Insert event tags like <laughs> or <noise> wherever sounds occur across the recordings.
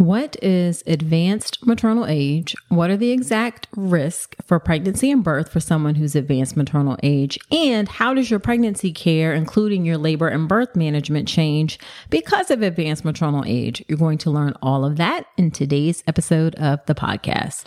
What is advanced maternal age? What are the exact risks for pregnancy and birth for someone who's advanced maternal age? And how does your pregnancy care, including your labor and birth management, change because of advanced maternal age? You're going to learn all of that in today's episode of the podcast.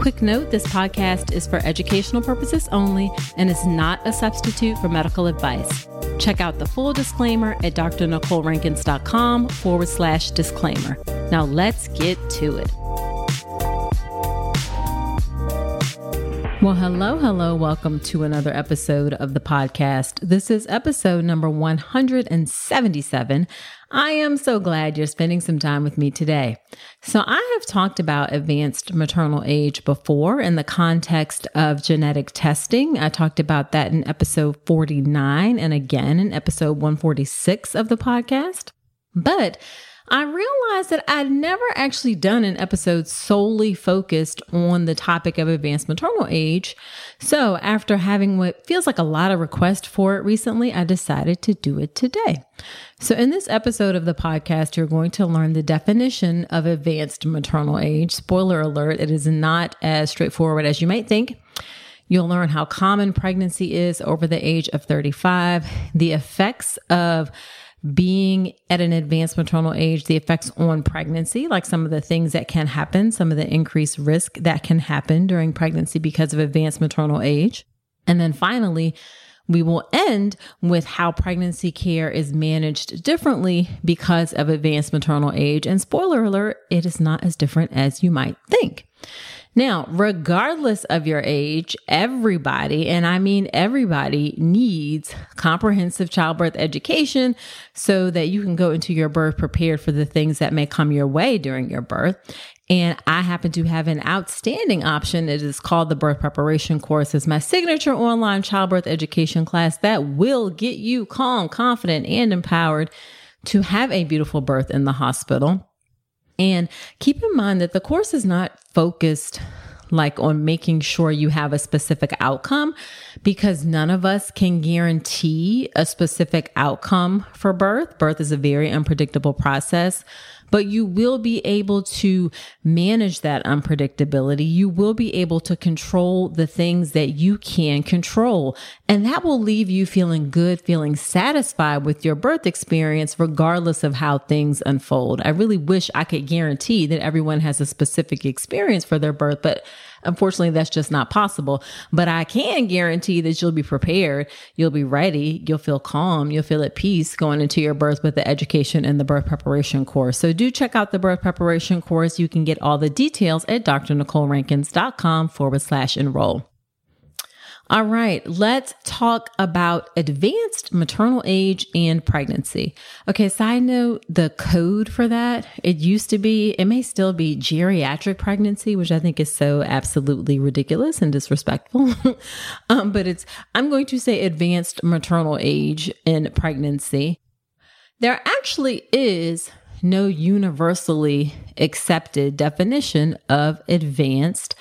Quick note this podcast is for educational purposes only and is not a substitute for medical advice. Check out the full disclaimer at drnicolerankins.com forward slash disclaimer. Now let's get to it. Well, hello, hello. Welcome to another episode of the podcast. This is episode number 177. I am so glad you're spending some time with me today. So, I have talked about advanced maternal age before in the context of genetic testing. I talked about that in episode 49 and again in episode 146 of the podcast. But I realized that I'd never actually done an episode solely focused on the topic of advanced maternal age. So after having what feels like a lot of requests for it recently, I decided to do it today. So in this episode of the podcast, you're going to learn the definition of advanced maternal age. Spoiler alert, it is not as straightforward as you might think. You'll learn how common pregnancy is over the age of 35, the effects of being at an advanced maternal age, the effects on pregnancy, like some of the things that can happen, some of the increased risk that can happen during pregnancy because of advanced maternal age. And then finally, we will end with how pregnancy care is managed differently because of advanced maternal age. And spoiler alert, it is not as different as you might think. Now, regardless of your age, everybody, and I mean everybody, needs comprehensive childbirth education so that you can go into your birth prepared for the things that may come your way during your birth. And I happen to have an outstanding option. It is called the birth preparation course. It's my signature online childbirth education class that will get you calm, confident, and empowered to have a beautiful birth in the hospital. And keep in mind that the course is not focused like on making sure you have a specific outcome because none of us can guarantee a specific outcome for birth. Birth is a very unpredictable process but you will be able to manage that unpredictability. You will be able to control the things that you can control. And that will leave you feeling good, feeling satisfied with your birth experience, regardless of how things unfold. I really wish I could guarantee that everyone has a specific experience for their birth, but Unfortunately, that's just not possible. But I can guarantee that you'll be prepared, you'll be ready, you'll feel calm, you'll feel at peace going into your birth with the education and the birth preparation course. So do check out the birth preparation course. You can get all the details at drnicolerankins.com forward slash enroll. All right, let's talk about advanced maternal age and pregnancy. Okay, side note, the code for that, it used to be, it may still be geriatric pregnancy, which I think is so absolutely ridiculous and disrespectful. <laughs> um, but it's, I'm going to say advanced maternal age and pregnancy. There actually is no universally accepted definition of advanced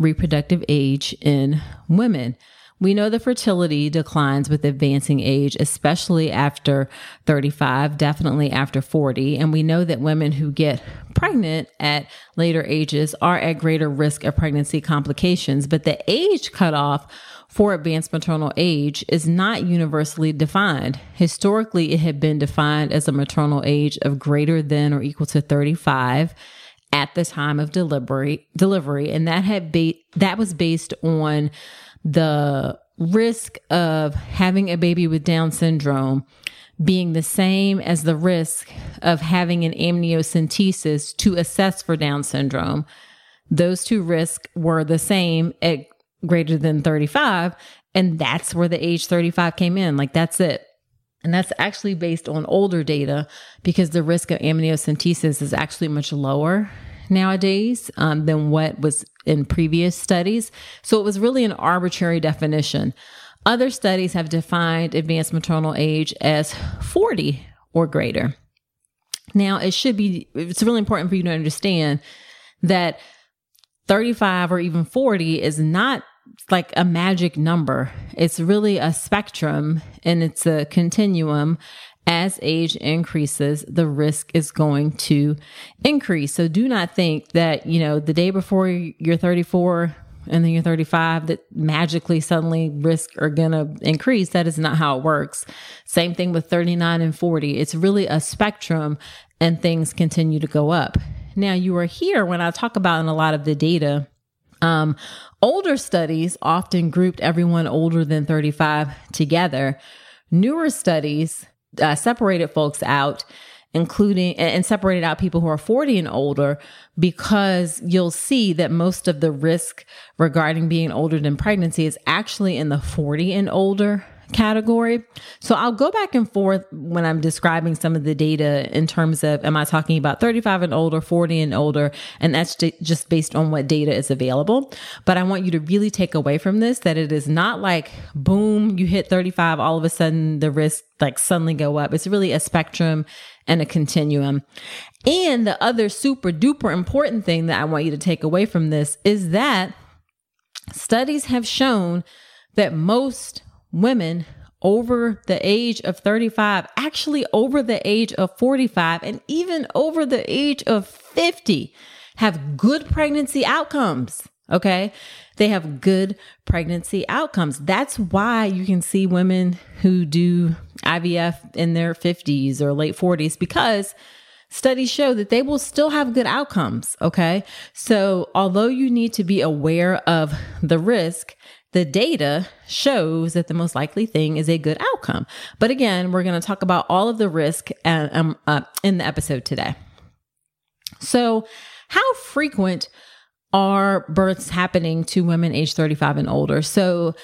reproductive age in women. We know the fertility declines with advancing age, especially after 35, definitely after 40. And we know that women who get pregnant at later ages are at greater risk of pregnancy complications. But the age cutoff for advanced maternal age is not universally defined. Historically, it had been defined as a maternal age of greater than or equal to 35 at the time of delivery delivery. And that had ba- that was based on the risk of having a baby with down syndrome being the same as the risk of having an amniocentesis to assess for down syndrome. Those two risks were the same at greater than 35 and that's where the age 35 came in. Like that's it and that's actually based on older data because the risk of amniocentesis is actually much lower nowadays um, than what was in previous studies. So it was really an arbitrary definition. Other studies have defined advanced maternal age as 40 or greater. Now, it should be, it's really important for you to understand that 35 or even 40 is not like a magic number. It's really a spectrum and it's a continuum. As age increases, the risk is going to increase. So do not think that, you know, the day before you're 34 and then you're 35 that magically suddenly risk are going to increase. That is not how it works. Same thing with 39 and 40. It's really a spectrum and things continue to go up. Now you are here when I talk about in a lot of the data um, older studies often grouped everyone older than 35 together. Newer studies uh, separated folks out including and separated out people who are 40 and older because you'll see that most of the risk regarding being older than pregnancy is actually in the 40 and older category. So I'll go back and forth when I'm describing some of the data in terms of am I talking about 35 and older, 40 and older, and that's just based on what data is available. But I want you to really take away from this that it is not like boom, you hit 35, all of a sudden the risk like suddenly go up. It's really a spectrum and a continuum. And the other super duper important thing that I want you to take away from this is that studies have shown that most women over the age of 35, actually over the age of 45, and even over the age of 50 have good pregnancy outcomes. Okay. They have good pregnancy outcomes. That's why you can see women who do IVF in their 50s or late 40s because studies show that they will still have good outcomes. Okay. So although you need to be aware of the risk, the data shows that the most likely thing is a good outcome. But again, we're going to talk about all of the risk uh, um, uh, in the episode today. So, how frequent are births happening to women age 35 and older. So,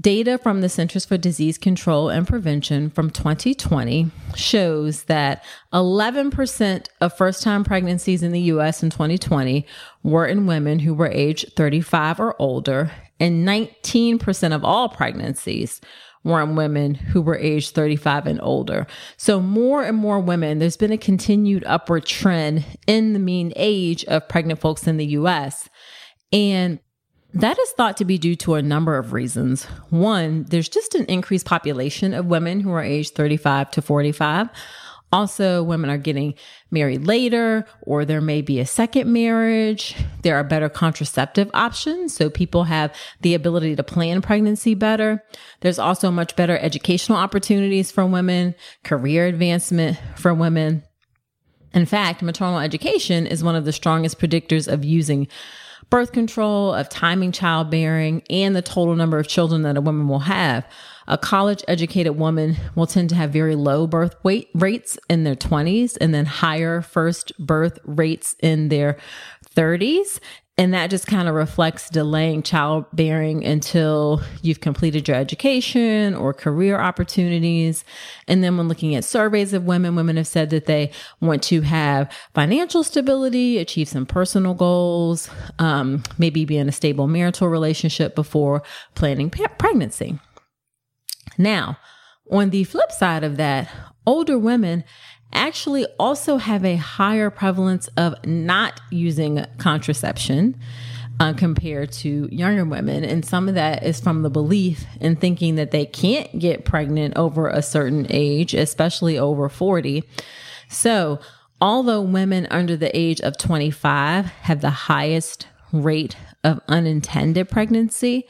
data from the Centers for Disease Control and Prevention from 2020 shows that 11% of first time pregnancies in the US in 2020 were in women who were age 35 or older, and 19% of all pregnancies were in women who were age 35 and older. So more and more women, there's been a continued upward trend in the mean age of pregnant folks in the US. And that is thought to be due to a number of reasons. One, there's just an increased population of women who are aged 35 to 45. Also, women are getting married later, or there may be a second marriage. There are better contraceptive options. So people have the ability to plan pregnancy better. There's also much better educational opportunities for women, career advancement for women. In fact, maternal education is one of the strongest predictors of using birth control, of timing childbearing, and the total number of children that a woman will have. A college educated woman will tend to have very low birth weight rates in their 20s and then higher first birth rates in their 30s. And that just kind of reflects delaying childbearing until you've completed your education or career opportunities. And then when looking at surveys of women, women have said that they want to have financial stability, achieve some personal goals, um, maybe be in a stable marital relationship before planning pregnancy. Now, on the flip side of that, older women actually also have a higher prevalence of not using contraception uh, compared to younger women. And some of that is from the belief in thinking that they can't get pregnant over a certain age, especially over 40. So, although women under the age of 25 have the highest rate of unintended pregnancy,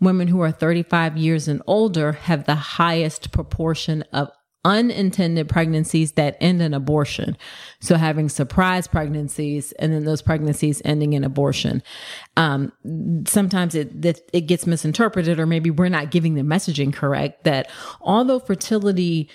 women who are 35 years and older have the highest proportion of unintended pregnancies that end in abortion. So having surprise pregnancies and then those pregnancies ending in abortion. Um, sometimes it, it gets misinterpreted or maybe we're not giving the messaging correct that although fertility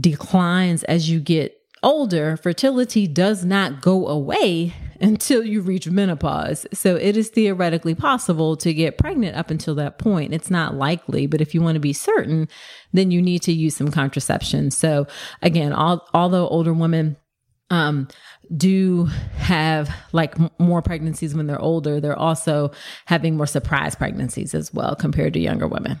declines as you get older, fertility does not go away <laughs> until you reach menopause. So it is theoretically possible to get pregnant up until that point. It's not likely, but if you want to be certain, then you need to use some contraception. So again, all, although older women um, do have like more pregnancies when they're older, they're also having more surprise pregnancies as well compared to younger women.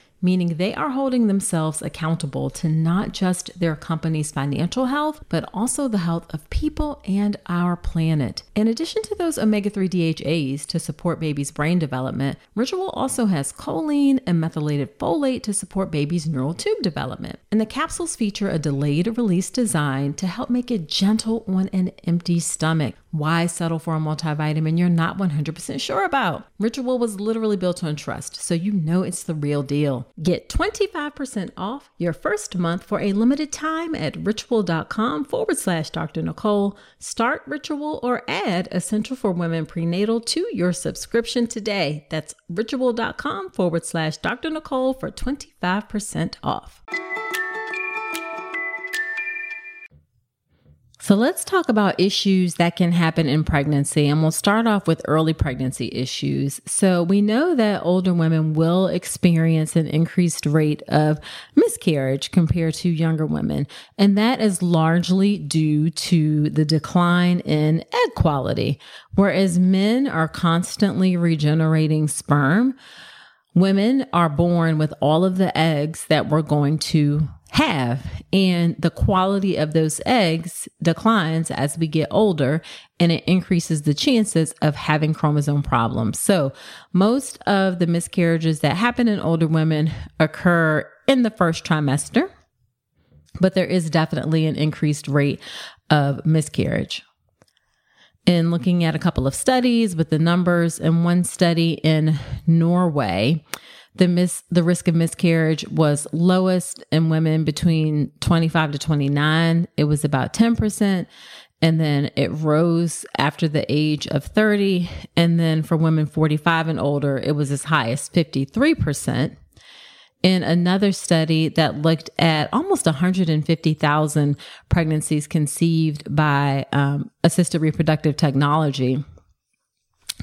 meaning they are holding themselves accountable to not just their company's financial health, but also the health of people and our planet. In addition to those omega 3 DHAs to support baby's brain development, Ritual also has choline and methylated folate to support baby's neural tube development. And the capsules feature a delayed release design to help make it gentle on an empty stomach. Why settle for a multivitamin you're not 100% sure about? Ritual was literally built on trust, so you know it's the real deal. Get 25% off your first month for a limited time at ritual.com forward slash Dr. Nicole. Start Ritual or add Essential for Women Prenatal to your subscription today. That's ritual.com forward slash Dr. Nicole for 25% off. So let's talk about issues that can happen in pregnancy. And we'll start off with early pregnancy issues. So we know that older women will experience an increased rate of miscarriage compared to younger women. And that is largely due to the decline in egg quality. Whereas men are constantly regenerating sperm, women are born with all of the eggs that we're going to have. And the quality of those eggs declines as we get older and it increases the chances of having chromosome problems. So most of the miscarriages that happen in older women occur in the first trimester, but there is definitely an increased rate of miscarriage. In looking at a couple of studies with the numbers, in one study in Norway, the mis- the risk of miscarriage was lowest in women between 25 to 29. It was about 10%. And then it rose after the age of 30. And then for women 45 and older, it was as high as 53% in another study that looked at almost 150,000 pregnancies conceived by um, assisted reproductive technology.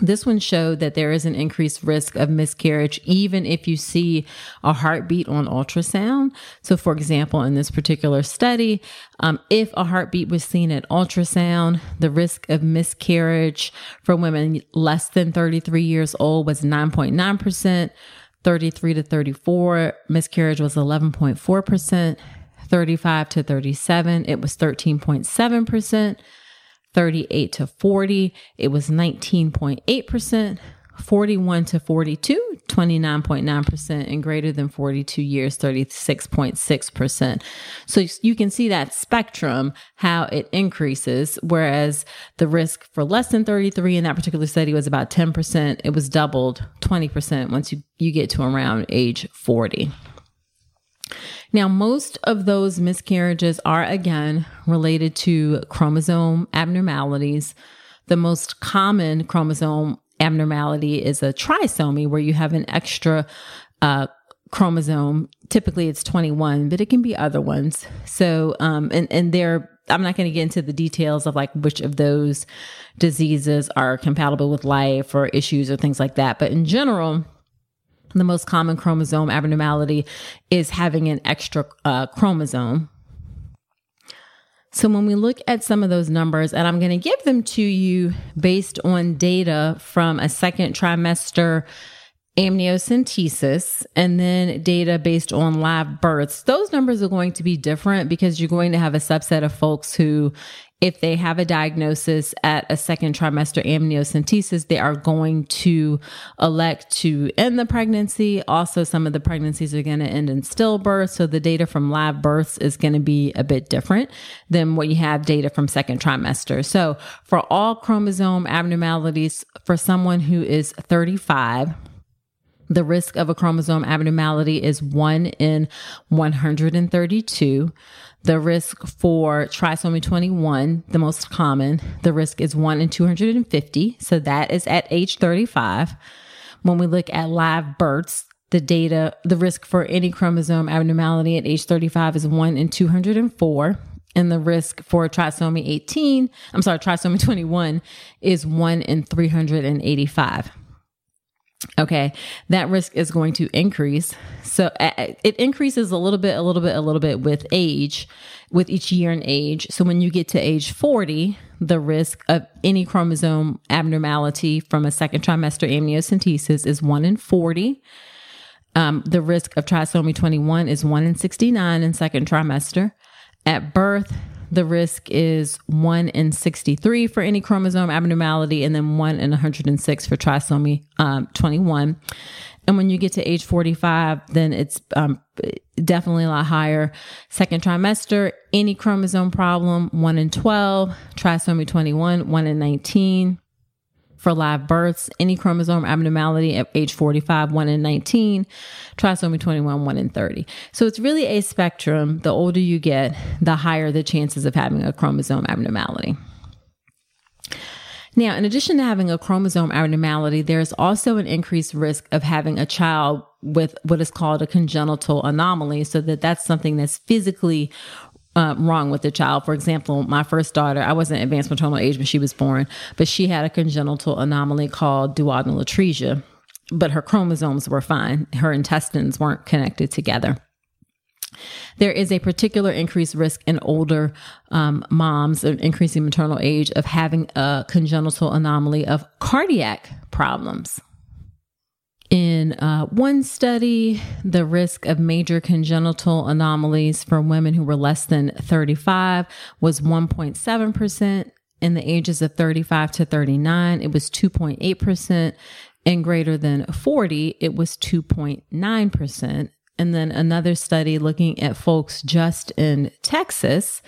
This one showed that there is an increased risk of miscarriage even if you see a heartbeat on ultrasound. So, for example, in this particular study, um, if a heartbeat was seen at ultrasound, the risk of miscarriage for women less than 33 years old was 9.9%. 33 to 34, miscarriage was 11.4%. 35 to 37, it was 13.7%. 38 to 40, it was 19.8%. 41 to 42, 29.9%, and greater than 42 years, 36.6%. So you can see that spectrum, how it increases, whereas the risk for less than 33 in that particular study was about 10%. It was doubled 20% once you, you get to around age 40. Now, most of those miscarriages are again related to chromosome abnormalities. The most common chromosome abnormality is a trisomy where you have an extra uh, chromosome. Typically it's 21, but it can be other ones. So, um, and, and they're, I'm not going to get into the details of like which of those diseases are compatible with life or issues or things like that. But in general, the most common chromosome abnormality is having an extra uh, chromosome. So when we look at some of those numbers, and I'm going to give them to you based on data from a second trimester amniocentesis and then data based on live births, those numbers are going to be different because you're going to have a subset of folks who if they have a diagnosis at a second trimester amniocentesis, they are going to elect to end the pregnancy. Also, some of the pregnancies are going to end in stillbirth. So the data from live births is going to be a bit different than what you have data from second trimester. So for all chromosome abnormalities, for someone who is 35, the risk of a chromosome abnormality is 1 in 132. The risk for trisomy 21, the most common, the risk is 1 in 250. So that is at age 35. When we look at live births, the data, the risk for any chromosome abnormality at age 35 is 1 in 204. And the risk for trisomy 18, I'm sorry, trisomy 21 is 1 in 385. Okay, that risk is going to increase. So uh, it increases a little bit, a little bit, a little bit with age, with each year in age. So when you get to age 40, the risk of any chromosome abnormality from a second trimester amniocentesis is 1 in 40. Um, the risk of trisomy 21 is 1 in 69 in second trimester. At birth, the risk is 1 in 63 for any chromosome abnormality and then 1 in 106 for trisomy um, 21. And when you get to age 45, then it's um, definitely a lot higher. Second trimester, any chromosome problem, 1 in 12, trisomy 21, 1 in 19 for live births, any chromosome abnormality at age 45, 1 in 19, trisomy 21, 1 in 30. So it's really a spectrum. The older you get, the higher the chances of having a chromosome abnormality. Now, in addition to having a chromosome abnormality, there's also an increased risk of having a child with what is called a congenital anomaly. So that that's something that's physically uh, wrong with the child. For example, my first daughter, I wasn't advanced maternal age when she was born, but she had a congenital anomaly called duodenal atresia, but her chromosomes were fine. Her intestines weren't connected together. There is a particular increased risk in older um, moms, of increasing maternal age, of having a congenital anomaly of cardiac problems. In uh, one study, the risk of major congenital anomalies for women who were less than 35 was 1.7%. In the ages of 35 to 39, it was 2.8%. And greater than 40, it was 2.9%. And then another study looking at folks just in Texas,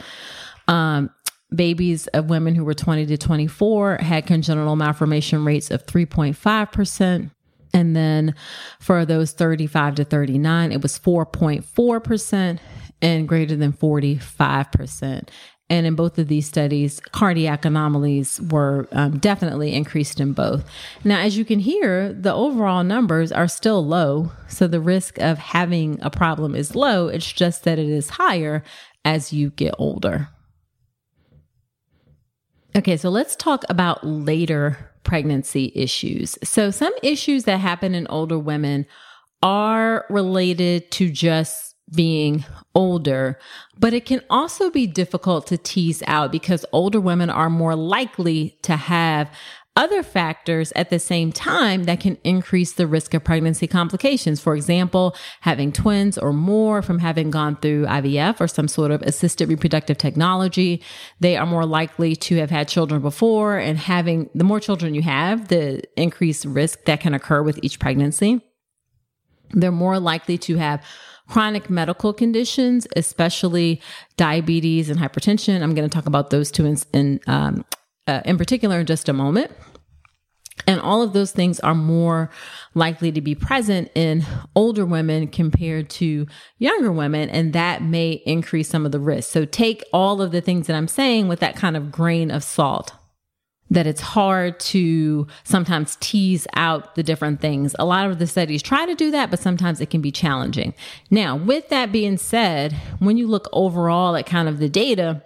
um, babies of women who were 20 to 24 had congenital malformation rates of 3.5%. And then for those 35 to 39, it was 4.4% and greater than 45%. And in both of these studies, cardiac anomalies were um, definitely increased in both. Now, as you can hear, the overall numbers are still low. So the risk of having a problem is low. It's just that it is higher as you get older. Okay, so let's talk about later pregnancy issues. So, some issues that happen in older women are related to just being older, but it can also be difficult to tease out because older women are more likely to have other factors at the same time that can increase the risk of pregnancy complications. For example, having twins or more from having gone through IVF or some sort of assisted reproductive technology. They are more likely to have had children before and having the more children you have, the increased risk that can occur with each pregnancy. They're more likely to have chronic medical conditions, especially diabetes and hypertension. I'm going to talk about those two in, in, um, uh, in particular in just a moment. And all of those things are more likely to be present in older women compared to younger women. And that may increase some of the risk. So take all of the things that I'm saying with that kind of grain of salt that it's hard to sometimes tease out the different things. A lot of the studies try to do that, but sometimes it can be challenging. Now, with that being said, when you look overall at kind of the data,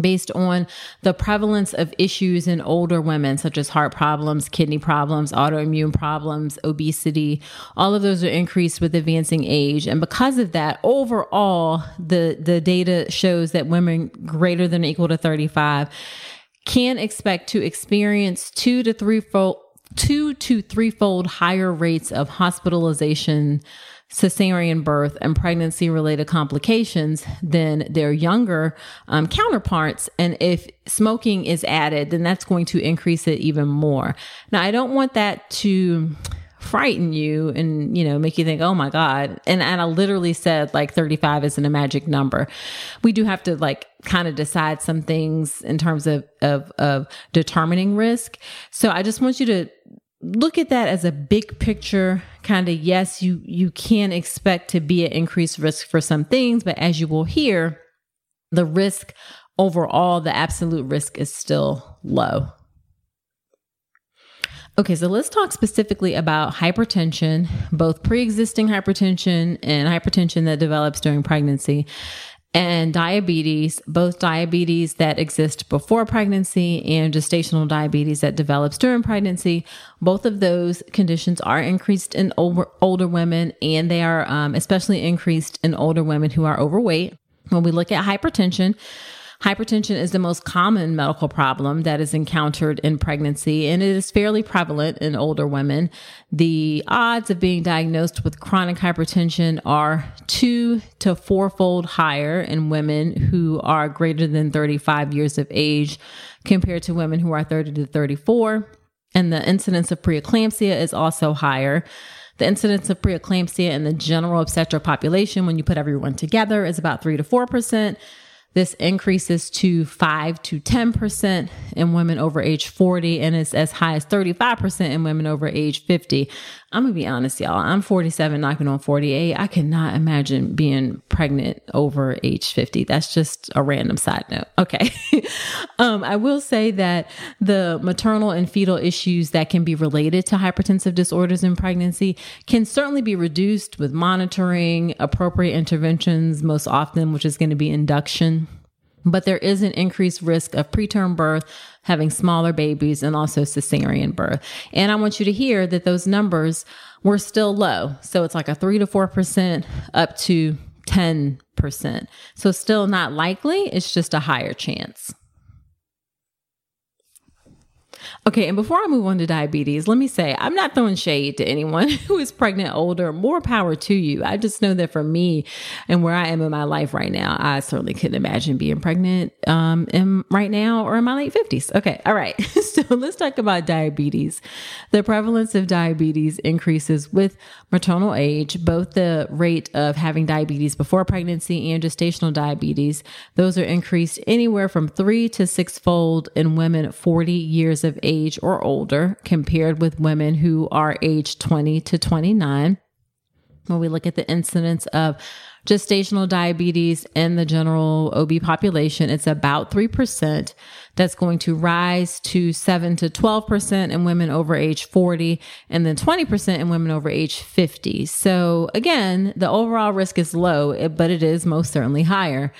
based on the prevalence of issues in older women, such as heart problems, kidney problems, autoimmune problems, obesity. All of those are increased with advancing age. And because of that, overall, the, the data shows that women greater than or equal to 35 can expect to experience two to threefold two to threefold higher rates of hospitalization, cesarean birth, and pregnancy related complications than their younger um, counterparts. And if smoking is added, then that's going to increase it even more. Now, I don't want that to frighten you and you know make you think oh my god and and i literally said like 35 isn't a magic number we do have to like kind of decide some things in terms of of of determining risk so i just want you to look at that as a big picture kind of yes you you can expect to be at increased risk for some things but as you will hear the risk overall the absolute risk is still low. Okay, so let's talk specifically about hypertension, both pre existing hypertension and hypertension that develops during pregnancy, and diabetes, both diabetes that exist before pregnancy and gestational diabetes that develops during pregnancy. Both of those conditions are increased in older, older women, and they are um, especially increased in older women who are overweight. When we look at hypertension, Hypertension is the most common medical problem that is encountered in pregnancy, and it is fairly prevalent in older women. The odds of being diagnosed with chronic hypertension are two to fourfold higher in women who are greater than 35 years of age compared to women who are 30 to 34. And the incidence of preeclampsia is also higher. The incidence of preeclampsia in the general obstetric population, when you put everyone together, is about 3 to 4%. This increases to 5 to 10% in women over age 40 and is as high as 35% in women over age 50. I'm gonna be honest, y'all. I'm 47, knocking on 48. I cannot imagine being pregnant over age 50. That's just a random side note. Okay. <laughs> um, I will say that the maternal and fetal issues that can be related to hypertensive disorders in pregnancy can certainly be reduced with monitoring, appropriate interventions, most often, which is going to be induction but there is an increased risk of preterm birth, having smaller babies, and also cesarean birth. And I want you to hear that those numbers were still low. So it's like a 3 to 4% up to 10%. So still not likely, it's just a higher chance. Okay, and before I move on to diabetes, let me say I'm not throwing shade to anyone <laughs> who is pregnant older. More power to you. I just know that for me and where I am in my life right now, I certainly couldn't imagine being pregnant um in right now or in my late 50s. Okay, all right. <laughs> so let's talk about diabetes. The prevalence of diabetes increases with maternal age, both the rate of having diabetes before pregnancy and gestational diabetes. Those are increased anywhere from three to six fold in women 40 years of age age or older compared with women who are age 20 to 29. When we look at the incidence of gestational diabetes in the general OB population, it's about 3%. That's going to rise to 7 to 12% in women over age 40 and then 20% in women over age 50. So again, the overall risk is low, but it is most certainly higher.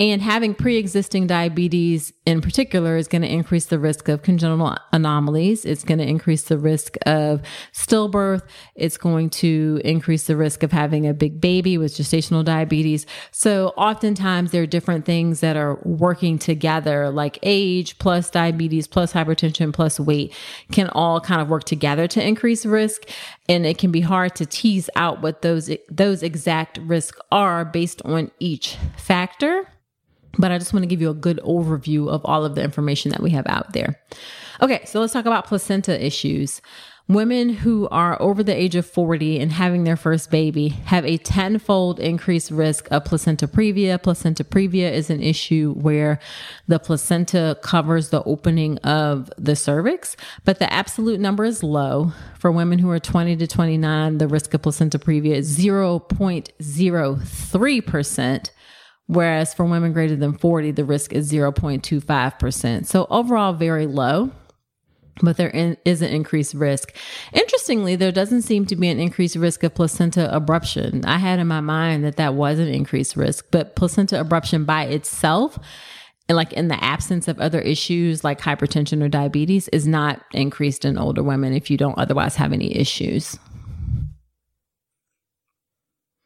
And having pre existing diabetes in particular is going to increase the risk of congenital anomalies. It's going to increase the risk of stillbirth. It's going to increase the risk of having a big baby with gestational diabetes. So oftentimes there are different things that are working together, like age plus diabetes plus hypertension plus weight can all kind of work together to increase risk. And it can be hard to tease out what those, those exact risks are based on each factor but I just want to give you a good overview of all of the information that we have out there. Okay, so let's talk about placenta issues. Women who are over the age of 40 and having their first baby have a tenfold increased risk of placenta previa. Placenta previa is an issue where the placenta covers the opening of the cervix, but the absolute number is low. For women who are 20 to 29, the risk of placenta previa is 0.03%. Whereas for women greater than 40, the risk is 0.25%. So overall, very low but there is an increased risk. Interestingly, there doesn't seem to be an increased risk of placenta abruption. I had in my mind that that was an increased risk, but placenta abruption by itself, and like in the absence of other issues like hypertension or diabetes, is not increased in older women if you don't otherwise have any issues.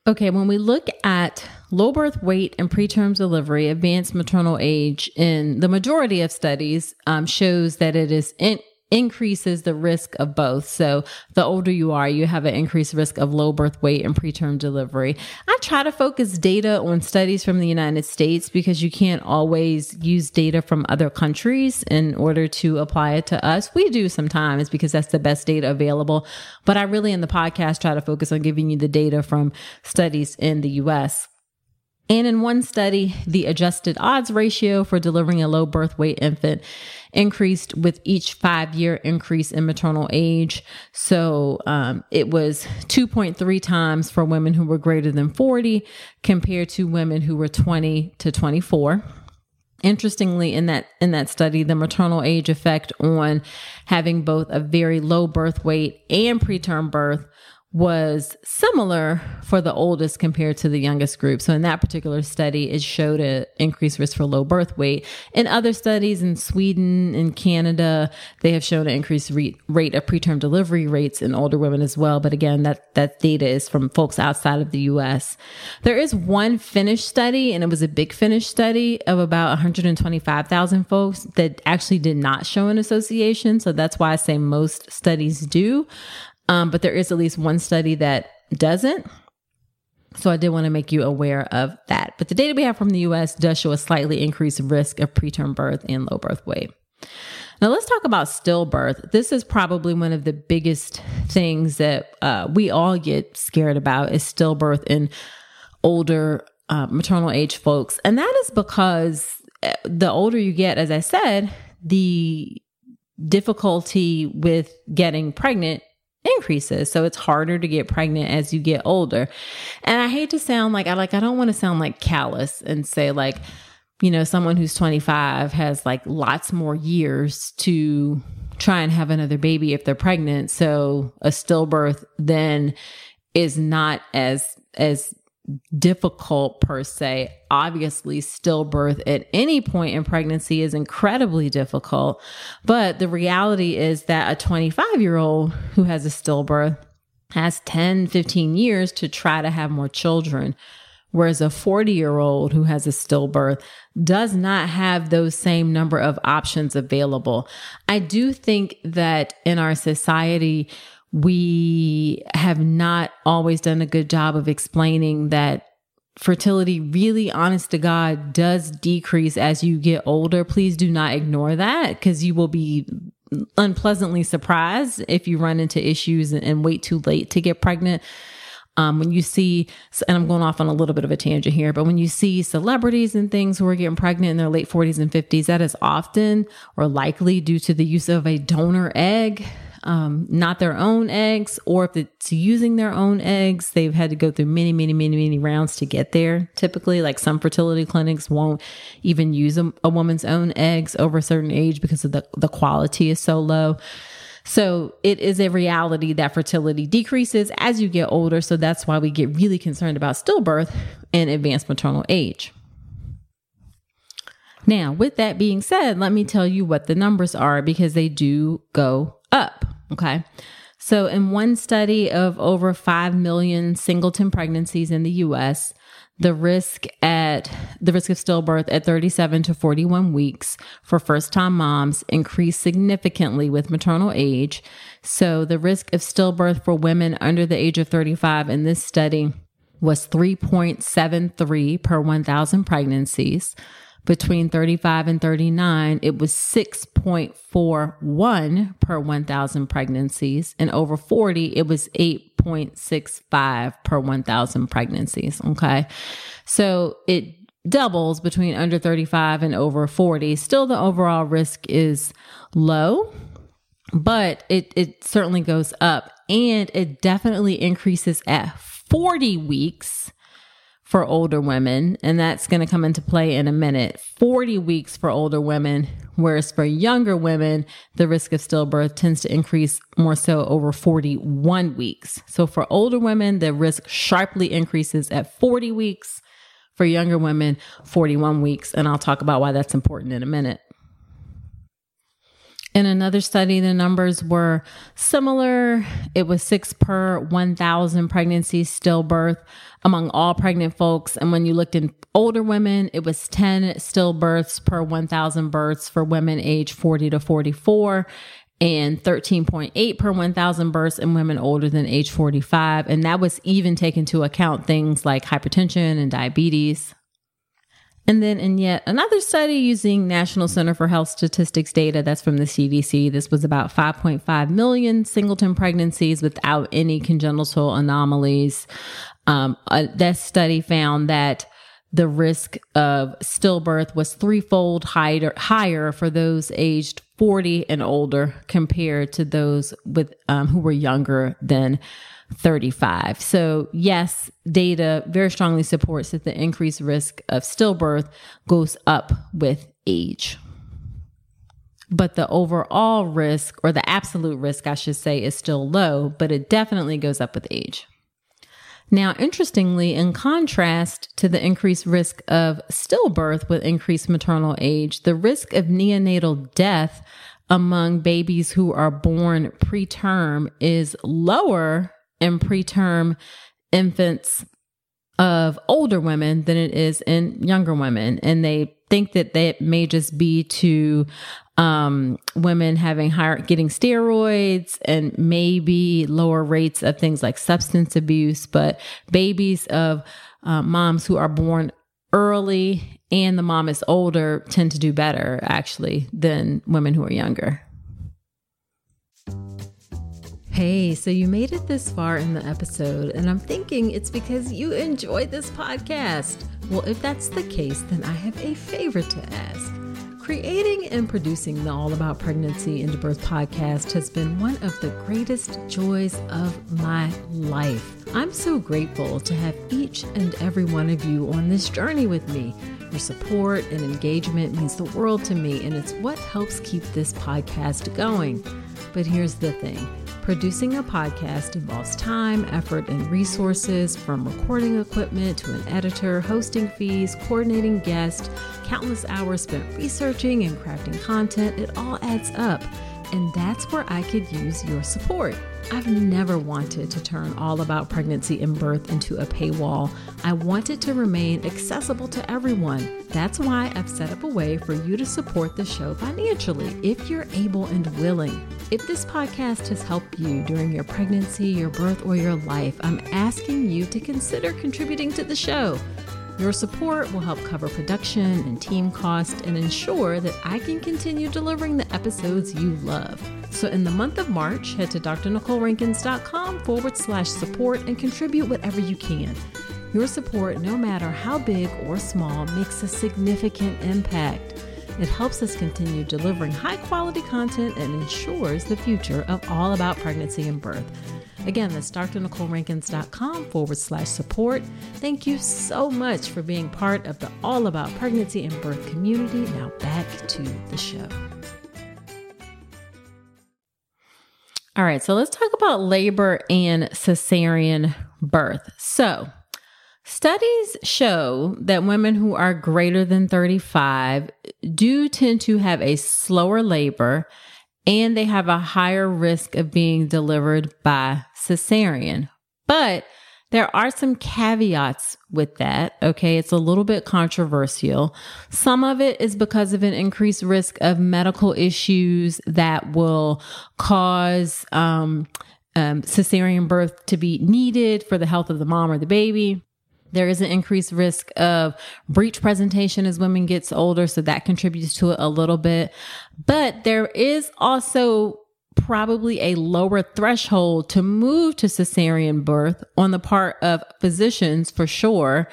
Okay, when we look at low birth weight and preterm delivery, advanced maternal age in the majority of studies um, shows that it is in, increases the risk of both. So the older you are, you have an increased risk of low birth weight and preterm delivery. I try to focus data on studies from the United States because you can't always use data from other countries in order to apply it to us. We do sometimes because that's the best data available. But I really in the podcast try to focus on giving you the data from studies in the US. And in one study, the adjusted odds ratio for delivering a low birth weight infant increased with each five year increase in maternal age. So um, it was 2.3 times for women who were greater than 40 compared to women who were 20 to 24 interestingly in that in that study the maternal age effect on having both a very low birth weight and preterm birth was similar for the oldest compared to the youngest group. So in that particular study, it showed an increased risk for low birth weight. In other studies in Sweden and Canada, they have shown an increased re- rate of preterm delivery rates in older women as well. But again, that, that data is from folks outside of the US. There is one Finnish study, and it was a big Finnish study of about 125,000 folks that actually did not show an association. So that's why I say most studies do. Um, but there is at least one study that doesn't. So I did want to make you aware of that. But the data we have from the US does show a slightly increased risk of preterm birth and low birth weight. Now let's talk about stillbirth. This is probably one of the biggest things that uh, we all get scared about is stillbirth in older uh, maternal age folks, and that is because uh, the older you get, as I said, the difficulty with getting pregnant increases. So it's harder to get pregnant as you get older. And I hate to sound like I like I don't want to sound like callous and say like, you know, someone who's 25 has like lots more years to try and have another baby if they're pregnant. So a stillbirth then is not as as difficult per se. Obviously, stillbirth at any point in pregnancy is incredibly difficult. But the reality is that a 25 year old who has a stillbirth has 10, 15 years to try to have more children. Whereas a 40 year old who has a stillbirth does not have those same number of options available. I do think that in our society, we have not always done a good job of explaining that fertility really honest to god does decrease as you get older. Please do not ignore that because you will be unpleasantly surprised if you run into issues and, wait too late to get pregnant. Um, when you see, and I'm going off on a little bit of a tangent here, but when you see celebrities and things who are getting pregnant in their late 40s and 50s, that is often or likely due to the use of a donor egg um, not their own eggs, or if it's using their own eggs, they've had to go through many, many, many, many rounds to get there. Typically, like some fertility clinics won't even use a, a woman's own eggs over a certain age because of the, the quality is so low. So it is a reality that fertility decreases as you get older. So that's why we get really concerned about stillbirth and advanced maternal age. Now, with that being said, let me tell you what the numbers are because they do go up. Okay. So, in one study of over 5 million singleton pregnancies in the US, the risk at the risk of stillbirth at 37 to 41 weeks for first time moms increased significantly with maternal age. So, the risk of stillbirth for women under the age of 35 in this study was 3.73 per 1,000 pregnancies between 35 and 39, it was 6.41 per 1,000 pregnancies. And over 40, it was 8.65 per 1,000 pregnancies. Okay. So it doubles between under 35 and over 40. Still, the overall risk is low, but it, it certainly goes up and it definitely increases at 40 weeks for older women, and that's going to come into play in a minute. 40 weeks for older women, whereas for younger women, the risk of stillbirth tends to increase more so over 41 weeks. So for older women, the risk sharply increases at 40 weeks. For younger women, 41 weeks. And I'll talk about why that's important in a minute. In another study, the numbers were similar. It was six per 1,000 pregnancies, stillbirth among all pregnant folks. And when you looked in older women, it was 10 stillbirths per 1,000 births for women age 40 to 44 and 13.8 per 1,000 births in women older than age 45. And that was even taken into account things like hypertension and diabetes. And then in yet another study using National Center for Health Statistics data, that's from the CDC, this was about 5.5 million singleton pregnancies without any congenital anomalies. Um, uh, that study found that the risk of stillbirth was threefold higher, higher for those aged 40 and older compared to those with um, who were younger than 35. So, yes, data very strongly supports that the increased risk of stillbirth goes up with age. But the overall risk, or the absolute risk, I should say, is still low, but it definitely goes up with age. Now, interestingly, in contrast to the increased risk of stillbirth with increased maternal age, the risk of neonatal death among babies who are born preterm is lower in preterm infants of older women than it is in younger women. And they think that that may just be to um, women having higher, getting steroids and maybe lower rates of things like substance abuse. But babies of uh, moms who are born early and the mom is older tend to do better actually than women who are younger. Hey, so you made it this far in the episode, and I'm thinking it's because you enjoyed this podcast. Well, if that's the case, then I have a favor to ask. Creating and producing the All About Pregnancy and Birth podcast has been one of the greatest joys of my life. I'm so grateful to have each and every one of you on this journey with me. Your support and engagement means the world to me, and it's what helps keep this podcast going. But here's the thing Producing a podcast involves time, effort, and resources from recording equipment to an editor, hosting fees, coordinating guests, countless hours spent researching and crafting content. It all adds up. And that's where I could use your support. I've never wanted to turn all about pregnancy and birth into a paywall. I want it to remain accessible to everyone. That's why I've set up a way for you to support the show financially if you're able and willing. If this podcast has helped you during your pregnancy, your birth, or your life, I'm asking you to consider contributing to the show. Your support will help cover production and team costs and ensure that I can continue delivering the episodes you love. So, in the month of March, head to drnicolerankins.com forward slash support and contribute whatever you can. Your support, no matter how big or small, makes a significant impact. It helps us continue delivering high quality content and ensures the future of all about pregnancy and birth. Again, that's drnicolerankins.com forward slash support. Thank you so much for being part of the All About Pregnancy and Birth community. Now back to the show. All right, so let's talk about labor and cesarean birth. So, Studies show that women who are greater than 35 do tend to have a slower labor and they have a higher risk of being delivered by cesarean. But there are some caveats with that. Okay. It's a little bit controversial. Some of it is because of an increased risk of medical issues that will cause, um, um, cesarean birth to be needed for the health of the mom or the baby. There is an increased risk of breech presentation as women gets older, so that contributes to it a little bit. But there is also probably a lower threshold to move to cesarean birth on the part of physicians for sure.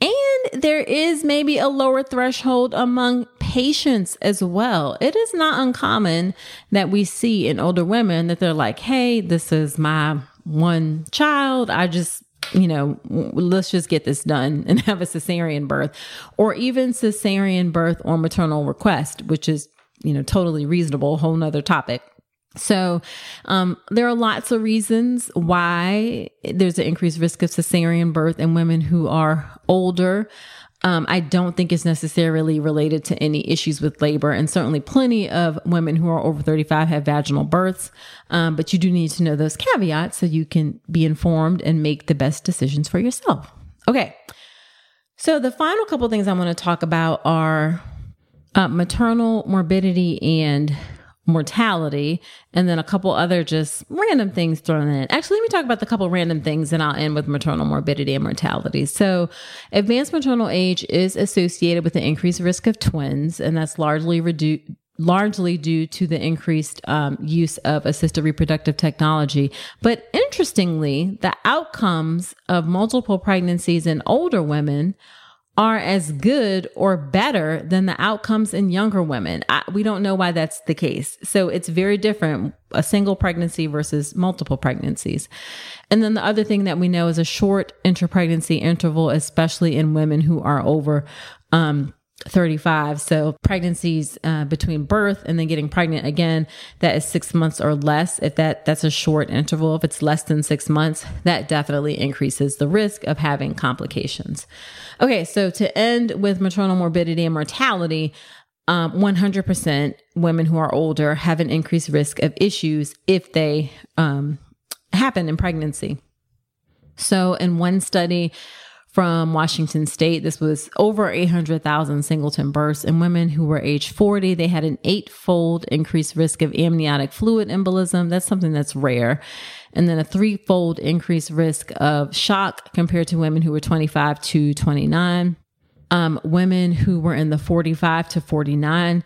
And there is maybe a lower threshold among patients as well. It is not uncommon that we see in older women that they're like, Hey, this is my one child. I just you know, let's just get this done and <laughs> have a cesarean birth or even cesarean birth or maternal request, which is, you know, totally reasonable, whole nother topic. So, um, there are lots of reasons why there's an increased risk of cesarean birth in women who are older. Um, I don't think it's necessarily related to any issues with labor, and certainly plenty of women who are over 35 have vaginal births. Um, but you do need to know those caveats so you can be informed and make the best decisions for yourself. Okay. So the final couple things I want to talk about are uh, maternal morbidity and mortality, and then a couple other just random things thrown in. Actually, let me talk about the couple random things and I'll end with maternal morbidity and mortality. So, advanced maternal age is associated with the increased risk of twins, and that's largely reduced largely due to the increased um, use of assisted reproductive technology. But interestingly, the outcomes of multiple pregnancies in older women are as good or better than the outcomes in younger women. I, we don't know why that's the case. So it's very different a single pregnancy versus multiple pregnancies. And then the other thing that we know is a short interpregnancy interval, especially in women who are over um, 35. So pregnancies uh, between birth and then getting pregnant again, that is six months or less. If that that's a short interval, if it's less than six months, that definitely increases the risk of having complications. Okay, so to end with maternal morbidity and mortality, um, 100% women who are older have an increased risk of issues if they um, happen in pregnancy. So, in one study, from Washington State. This was over 800,000 singleton births in women who were age 40. They had an eightfold increased risk of amniotic fluid embolism. That's something that's rare. And then a threefold increased risk of shock compared to women who were 25 to 29. Um, women who were in the 45 to 49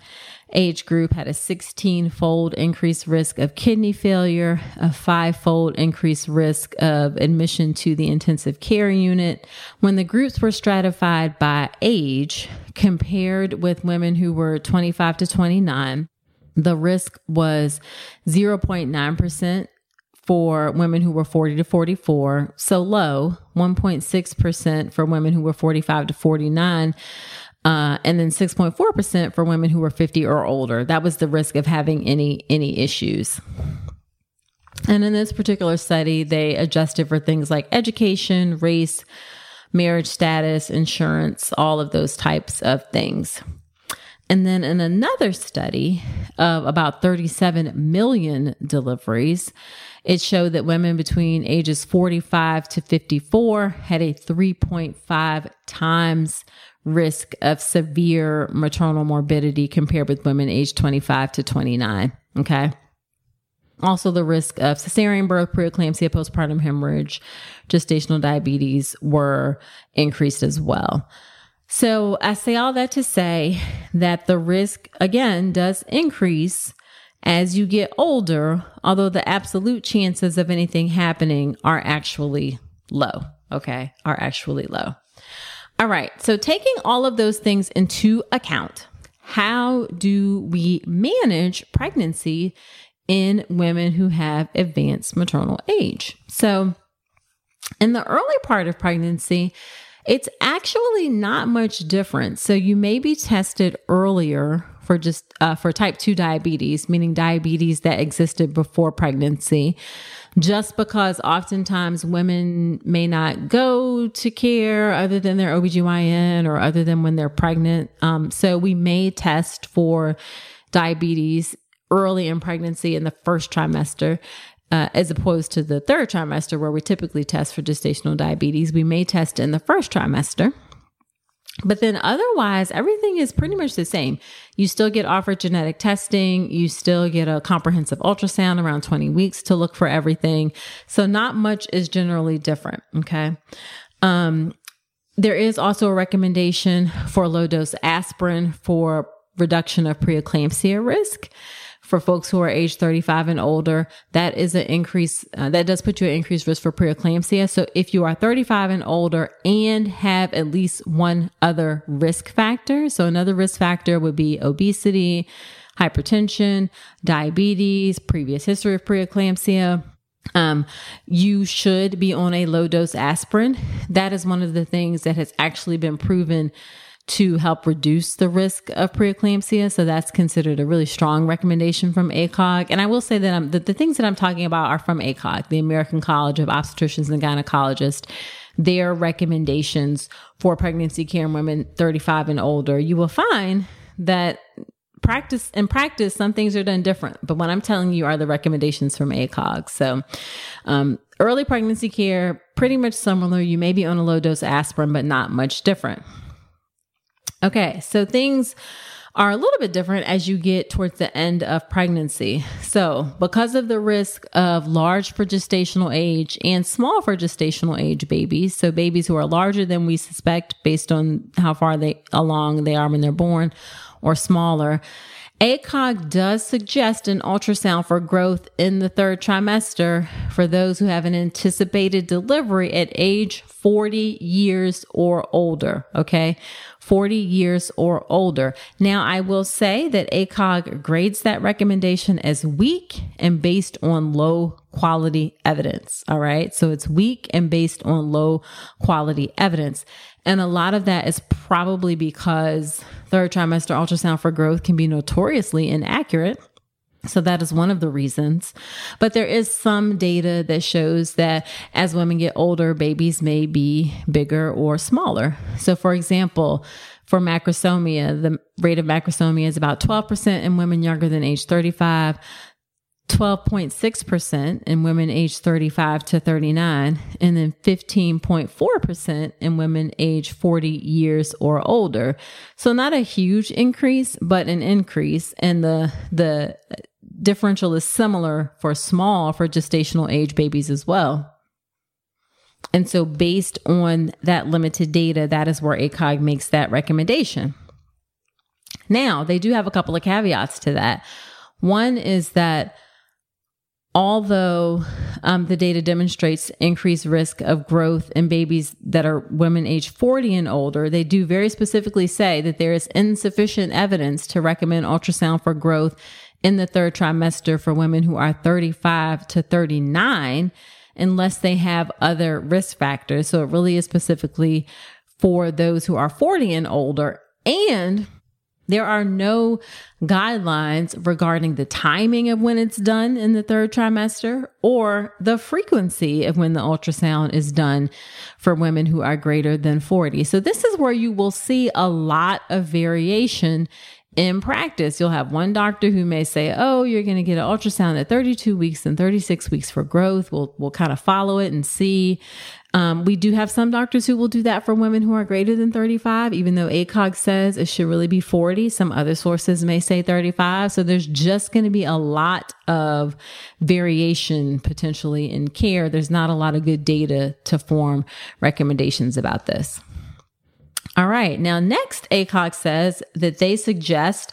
age group had a 16 fold increased risk of kidney failure, a five fold increased risk of admission to the intensive care unit. When the groups were stratified by age, compared with women who were 25 to 29, the risk was 0.9% for women who were 40 to 44, so low, 1.6% for women who were 45 to 49 uh, and then 6.4% for women who were 50 or older. That was the risk of having any any issues. And in this particular study, they adjusted for things like education, race, marriage status, insurance, all of those types of things. And then in another study of about 37 million deliveries, it showed that women between ages 45 to 54 had a 3.5 times risk of severe maternal morbidity compared with women aged 25 to 29. Okay. Also, the risk of cesarean birth, preeclampsia, postpartum hemorrhage, gestational diabetes were increased as well. So I say all that to say that the risk again does increase as you get older, although the absolute chances of anything happening are actually low. Okay. Are actually low. All right. So taking all of those things into account, how do we manage pregnancy in women who have advanced maternal age? So in the early part of pregnancy, it's actually not much different. So you may be tested earlier for just uh, for type 2 diabetes, meaning diabetes that existed before pregnancy, just because oftentimes women may not go to care other than their OBGYN or other than when they're pregnant. Um, so we may test for diabetes early in pregnancy in the first trimester uh, as opposed to the third trimester, where we typically test for gestational diabetes. We may test in the first trimester. But then otherwise, everything is pretty much the same. You still get offered genetic testing. You still get a comprehensive ultrasound around 20 weeks to look for everything. So not much is generally different. Okay. Um, there is also a recommendation for low dose aspirin for reduction of preeclampsia risk for folks who are age 35 and older, that is an increase, uh, that does put you at increased risk for preeclampsia. So if you are 35 and older and have at least one other risk factor, so another risk factor would be obesity, hypertension, diabetes, previous history of preeclampsia, um, you should be on a low dose aspirin. That is one of the things that has actually been proven to help reduce the risk of preeclampsia. So that's considered a really strong recommendation from ACOG. And I will say that, the, the things that I'm talking about are from ACOG, the American College of Obstetricians and Gynecologists. Their recommendations for pregnancy care in women 35 and older. You will find that practice in practice some things are done different but what i'm telling you are the recommendations from acog so um, early pregnancy care pretty much similar you may be on a low dose aspirin but not much different Okay, so things are a little bit different as you get towards the end of pregnancy. So, because of the risk of large for gestational age and small for gestational age babies, so babies who are larger than we suspect based on how far they along they are when they're born or smaller, ACOG does suggest an ultrasound for growth in the third trimester for those who have an anticipated delivery at age 40 years or older. Okay. 40 years or older. Now, I will say that ACOG grades that recommendation as weak and based on low quality evidence. All right. So it's weak and based on low quality evidence. And a lot of that is probably because third trimester ultrasound for growth can be notoriously inaccurate. So that is one of the reasons. But there is some data that shows that as women get older, babies may be bigger or smaller. So for example, for macrosomia, the rate of macrosomia is about 12% in women younger than age 35. 12.6% in women aged 35 to 39, and then 15.4% in women aged 40 years or older. So not a huge increase, but an increase. And the, the differential is similar for small for gestational age babies as well. And so based on that limited data, that is where ACOG makes that recommendation. Now, they do have a couple of caveats to that. One is that although um, the data demonstrates increased risk of growth in babies that are women age 40 and older, they do very specifically say that there is insufficient evidence to recommend ultrasound for growth in the third trimester for women who are 35 to 39 unless they have other risk factors. So it really is specifically for those who are 40 and older and there are no guidelines regarding the timing of when it's done in the third trimester or the frequency of when the ultrasound is done for women who are greater than 40. So this is where you will see a lot of variation in practice, you'll have one doctor who may say, "Oh, you're going to get an ultrasound at 32 weeks and 36 weeks for growth." We'll we'll kind of follow it and see. Um, we do have some doctors who will do that for women who are greater than 35, even though ACOG says it should really be 40. Some other sources may say 35. So there's just going to be a lot of variation potentially in care. There's not a lot of good data to form recommendations about this. All right. Now, next, ACOG says that they suggest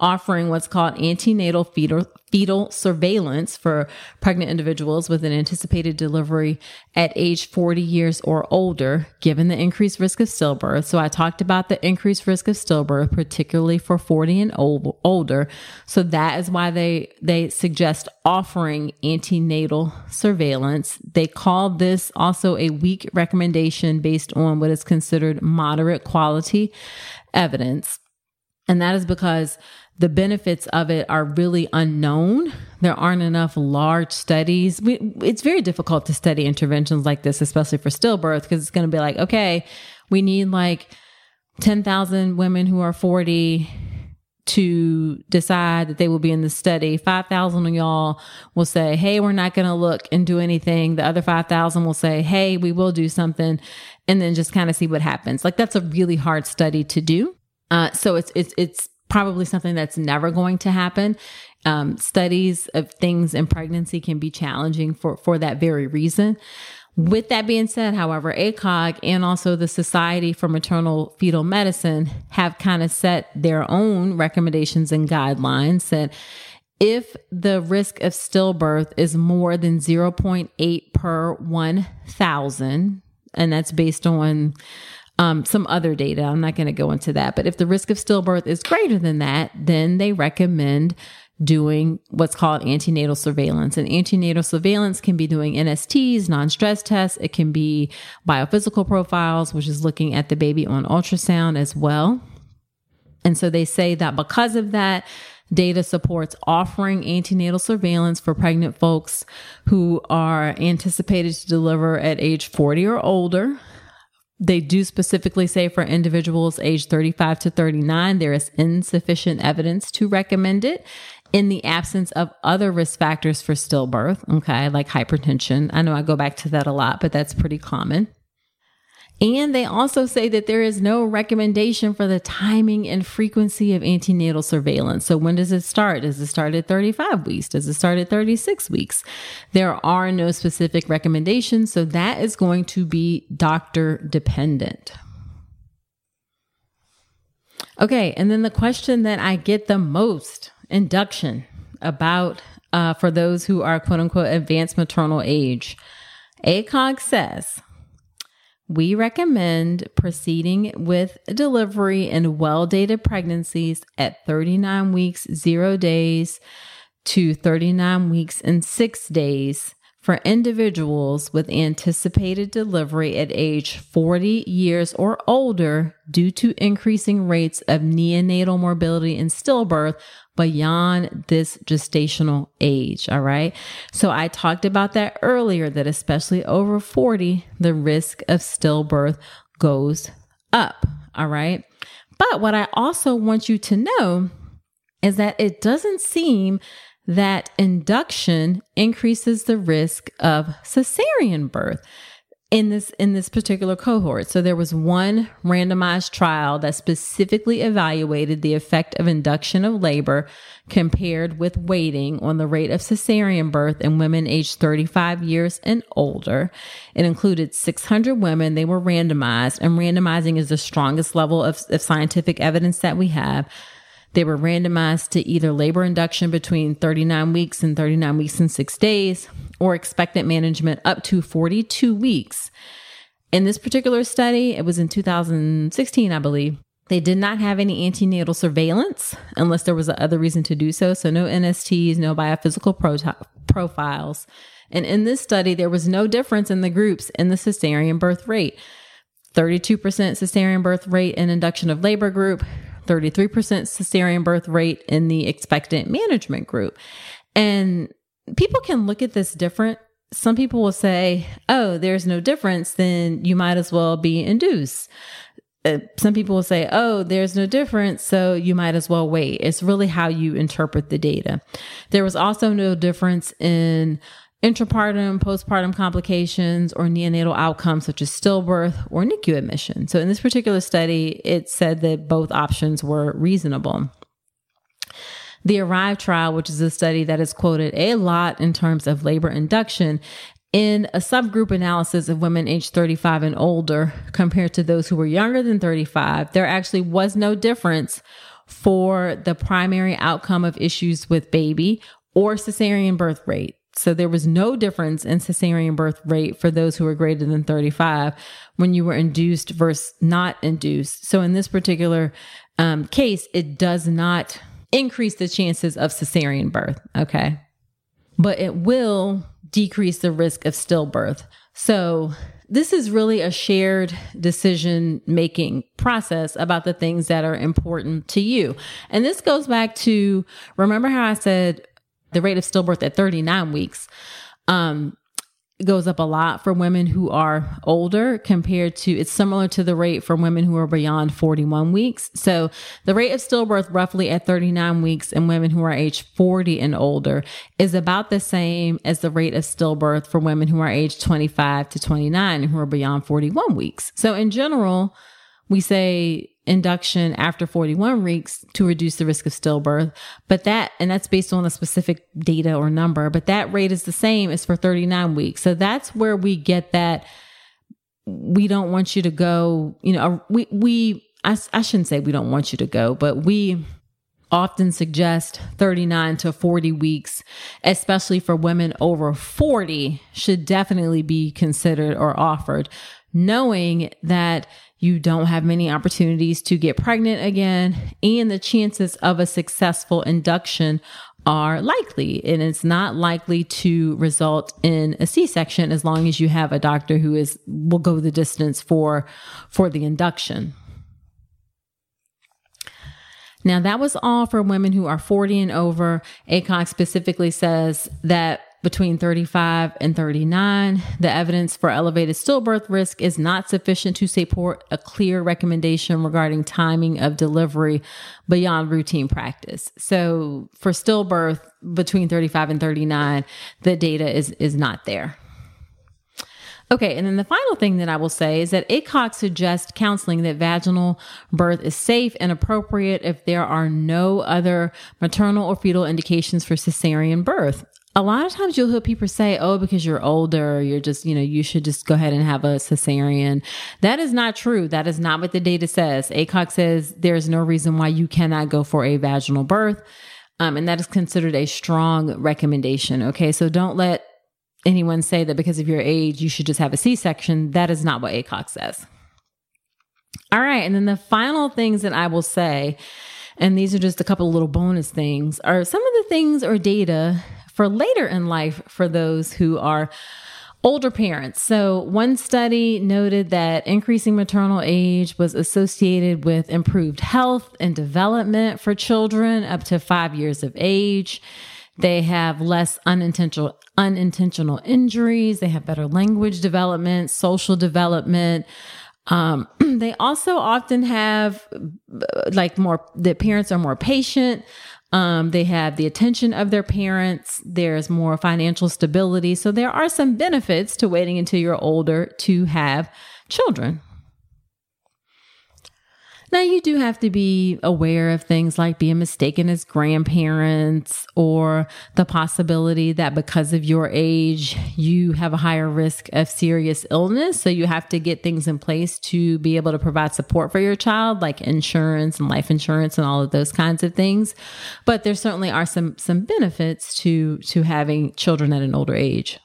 offering what's called antenatal fetal, fetal surveillance for pregnant individuals with an anticipated delivery at age 40 years or older, given the increased risk of stillbirth. So I talked about the increased risk of stillbirth, particularly for 40 and old, older. So that is why they, they suggest offering antenatal surveillance. They call this also a weak recommendation based on what is considered moderate quality evidence. And that is because the benefits of it are really unknown. There aren't enough large studies. We, it's very difficult to study interventions like this, especially for stillbirth, because it's going to be like, okay, we need like 10,000 women who are 40 to decide that they will be in the study. 5,000 of y'all will say, Hey, we're not going to look and do anything. The other 5,000 will say, Hey, we will do something. And then just kind of see what happens. Like that's a really hard study to do. Uh, so it's, it's, it's probably something that's never going to happen. Um, studies of things in pregnancy can be challenging for, for that very reason. With that being said, however, ACOG and also the Society for Maternal Fetal Medicine have kind of set their own recommendations and guidelines that if the risk of stillbirth is more than 0.8 per 1,000, and that's based on um, some other data. I'm not going to go into that. But if the risk of stillbirth is greater than that, then they recommend doing what's called antenatal surveillance. And antenatal surveillance can be doing NSTs, non stress tests. It can be biophysical profiles, which is looking at the baby on ultrasound as well. And so they say that because of that, data supports offering antenatal surveillance for pregnant folks who are anticipated to deliver at age 40 or older. They do specifically say for individuals age 35 to 39, there is insufficient evidence to recommend it in the absence of other risk factors for stillbirth, okay, like hypertension. I know I go back to that a lot, but that's pretty common. And they also say that there is no recommendation for the timing and frequency of antenatal surveillance. So when does it start? Does it start at 35 weeks? Does it start at 36 weeks? There are no specific recommendations. So that is going to be doctor dependent. Okay. And then the question that I get the most induction about uh, for those who are quote unquote advanced maternal age. ACOG says we recommend proceeding with delivery in well dated pregnancies at 39 weeks, zero days to 39 weeks and six days for individuals with anticipated delivery at age 40 years or older due to increasing rates of neonatal morbidity and stillbirth beyond this gestational age. All right. So I talked about that earlier that especially over 40, the risk of stillbirth goes up. All right. But what I also want you to know is that it doesn't seem that induction increases the risk of cesarean birth in this in this particular cohort. So there was one randomized trial that specifically evaluated the effect of induction of labor compared with waiting on the rate of cesarean birth in women aged 35 years and older. It included 600 women. They were randomized and randomizing is the strongest level of, of scientific evidence that we have. They were randomized to either labor induction between 39 weeks and 39 weeks and six days, or expectant management up to 42 weeks. In this particular study, it was in 2016, I believe. They did not have any antenatal surveillance unless there was other reason to do so. So, no NSTs, no biophysical pro- profiles. And in this study, there was no difference in the groups in the cesarean birth rate. 32% cesarean birth rate in induction of labor group, 33% cesarean birth rate in the expectant management group. And people can look at this different. Some people will say, oh, there's no difference, then you might as well be induced. uh, some people will say, oh, there's no difference, so you might as well wait. It's really how you interpret the data. There was also no difference in intrapartum, postpartum complications, or neonatal outcomes such as stillbirth or NICU admission. So in this particular study, it said that both options were reasonable. The ARRIVE trial, which is a study that is quoted a lot in terms of labor induction, in a subgroup analysis of women aged 35 and older compared to those who were younger than 35, there actually was no difference for the primary outcome of issues with baby or cesarean birth rate. So there was no difference in cesarean birth rate for those who were greater than 35 when you were induced versus not induced. So in this particular um, case, it does not increase the chances of cesarean birth. Okay. But it will decrease the risk of stillbirth. So this is really a shared decision making process about the things that are important to you. And this goes back to remember how I said the rate of stillbirth at 39 weeks. Um, goes up a lot for women who are older compared to it's similar to the rate for women who are beyond 41 weeks. So the rate of stillbirth roughly at 39 weeks in women who are age 40 and older is about the same as the rate of stillbirth for women who are age 25 to 29 and who are beyond 41 weeks. So in general, we say induction after 41 weeks to reduce the risk of stillbirth. But that, and that's based on a specific data or number, but that rate is the same as for 39 weeks. So that's where we get that. We don't want you to go, you know, we, we, I, I shouldn't say we don't want you to go, but we, often suggest 39 to 40 weeks, especially for women over 40, should definitely be considered or offered, knowing that you don't have many opportunities to get pregnant again, and the chances of a successful induction are likely. And it's not likely to result in a c-section as long as you have a doctor who is will go the distance for for the induction. Now that was all for women who are 40 and over. ACOG specifically says that between 35 and 39. The evidence for elevated stillbirth risk is not sufficient to support a clear recommendation regarding timing of delivery beyond routine practice. So for stillbirth between 35 and 39, the data is, is not there. Okay, and then the final thing that I will say is that ACOG suggests counseling that vaginal birth is safe and appropriate if there are no other maternal or fetal indications for cesarean birth a lot of times you'll hear people say, oh, because you're older, you're just, you know, you should just go ahead and have a cesarean. That is not true. That is not what the data says. ACOG says there's no reason why you cannot go for a vaginal birth. Um, and that is considered a strong recommendation. Okay. So don't let anyone say that because of your age, you should just have a C section. That is not what ACOG says. All right. And then the final things that I will say, and these are just a couple of little bonus things, are some of the things or data for later in life for those who are older parents. So, one study noted that increasing maternal age was associated with improved health and development for children up to five years of age. They have less unintentional unintentional injuries. They have better language development, social development. Um, <clears throat> they also often have like more, the parents are more patient. Um, they have the attention of their parents. There's more financial stability. So there are some benefits to waiting until you're older to have children. Now, you do have to be aware of things like being mistaken as grandparents or the possibility that because of your age, you have a higher risk of serious illness. So you have to get things in place to be able to provide support for your child, like insurance and life insurance and all of those kinds of things. But there certainly are some, some benefits to, to having children at an older age.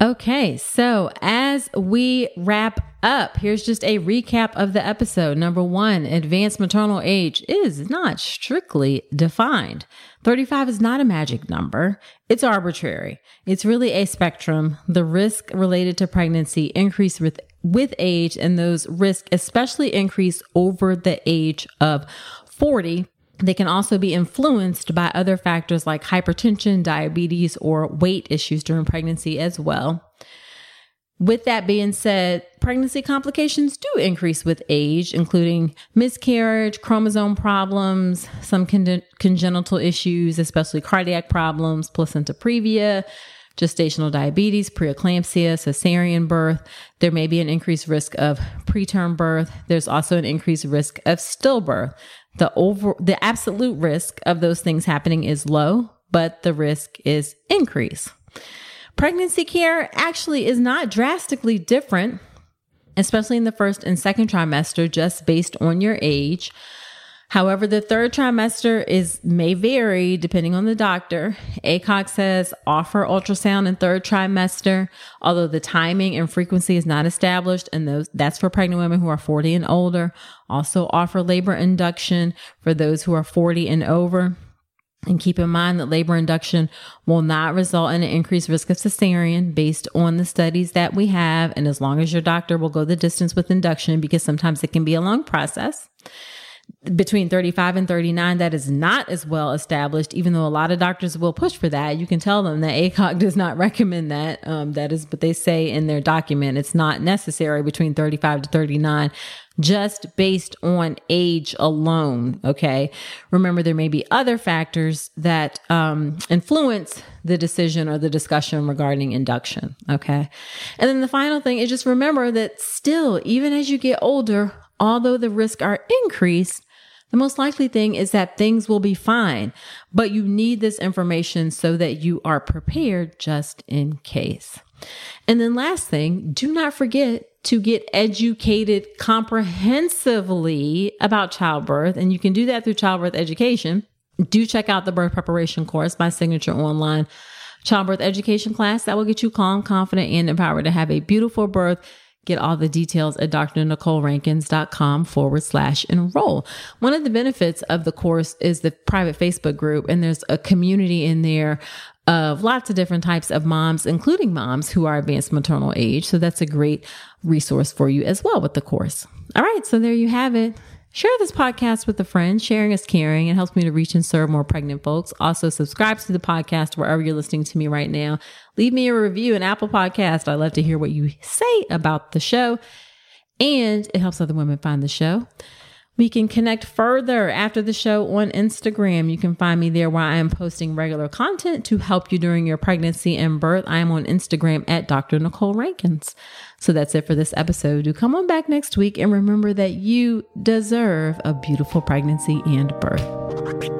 Okay, so as we wrap up, here's just a recap of the episode. Number one, advanced maternal age is not strictly defined. 35 is not a magic number. It's arbitrary. It's really a spectrum. The risk related to pregnancy increase with, with age and those risks especially increase over the age of 40 they can also be influenced by other factors like hypertension, diabetes, or weight issues during pregnancy as well. With that being said, pregnancy complications do increase with age, including miscarriage, chromosome problems, some con- congenital issues, especially cardiac problems, placenta previa, gestational diabetes, preeclampsia, cesarean birth. There may be an increased risk of preterm birth. There's also an increased risk of stillbirth. The over the absolute risk of those things happening is low, but the risk is increased. Pregnancy care actually is not drastically different, especially in the first and second trimester, just based on your age. However, the third trimester is may vary depending on the doctor. ACOG says offer ultrasound in third trimester, although the timing and frequency is not established, and those that's for pregnant women who are 40 and older. Also offer labor induction for those who are 40 and over. And keep in mind that labor induction will not result in an increased risk of cesarean based on the studies that we have. And as long as your doctor will go the distance with induction, because sometimes it can be a long process between 35 and 39 that is not as well established even though a lot of doctors will push for that. You can tell them that ACOG does not recommend that. Um, that is what they say in their document. It's not necessary between 35 to 39 just based on age alone okay? Remember there may be other factors that um, influence the decision or the discussion regarding induction okay? And then the final thing is just remember that still even as you get older although the risks are increased the most likely thing is that things will be fine, but you need this information so that you are prepared just in case. And then last thing, do not forget to get educated comprehensively about childbirth. And you can do that through childbirth education. Do check out the birth preparation course, my signature online childbirth education class that will get you calm, confident, and empowered to have a beautiful birth Get all the details at drnicolerankins.com forward slash enroll. One of the benefits of the course is the private Facebook group, and there's a community in there of lots of different types of moms, including moms who are advanced maternal age. So that's a great resource for you as well with the course. All right. So there you have it. Share this podcast with a friend. Sharing is caring. It helps me to reach and serve more pregnant folks. Also, subscribe to the podcast wherever you're listening to me right now. Leave me a review in Apple Podcast. I love to hear what you say about the show, and it helps other women find the show. We can connect further after the show on Instagram. You can find me there where I am posting regular content to help you during your pregnancy and birth. I am on Instagram at Dr. Nicole Rankins. So that's it for this episode. Do come on back next week and remember that you deserve a beautiful pregnancy and birth.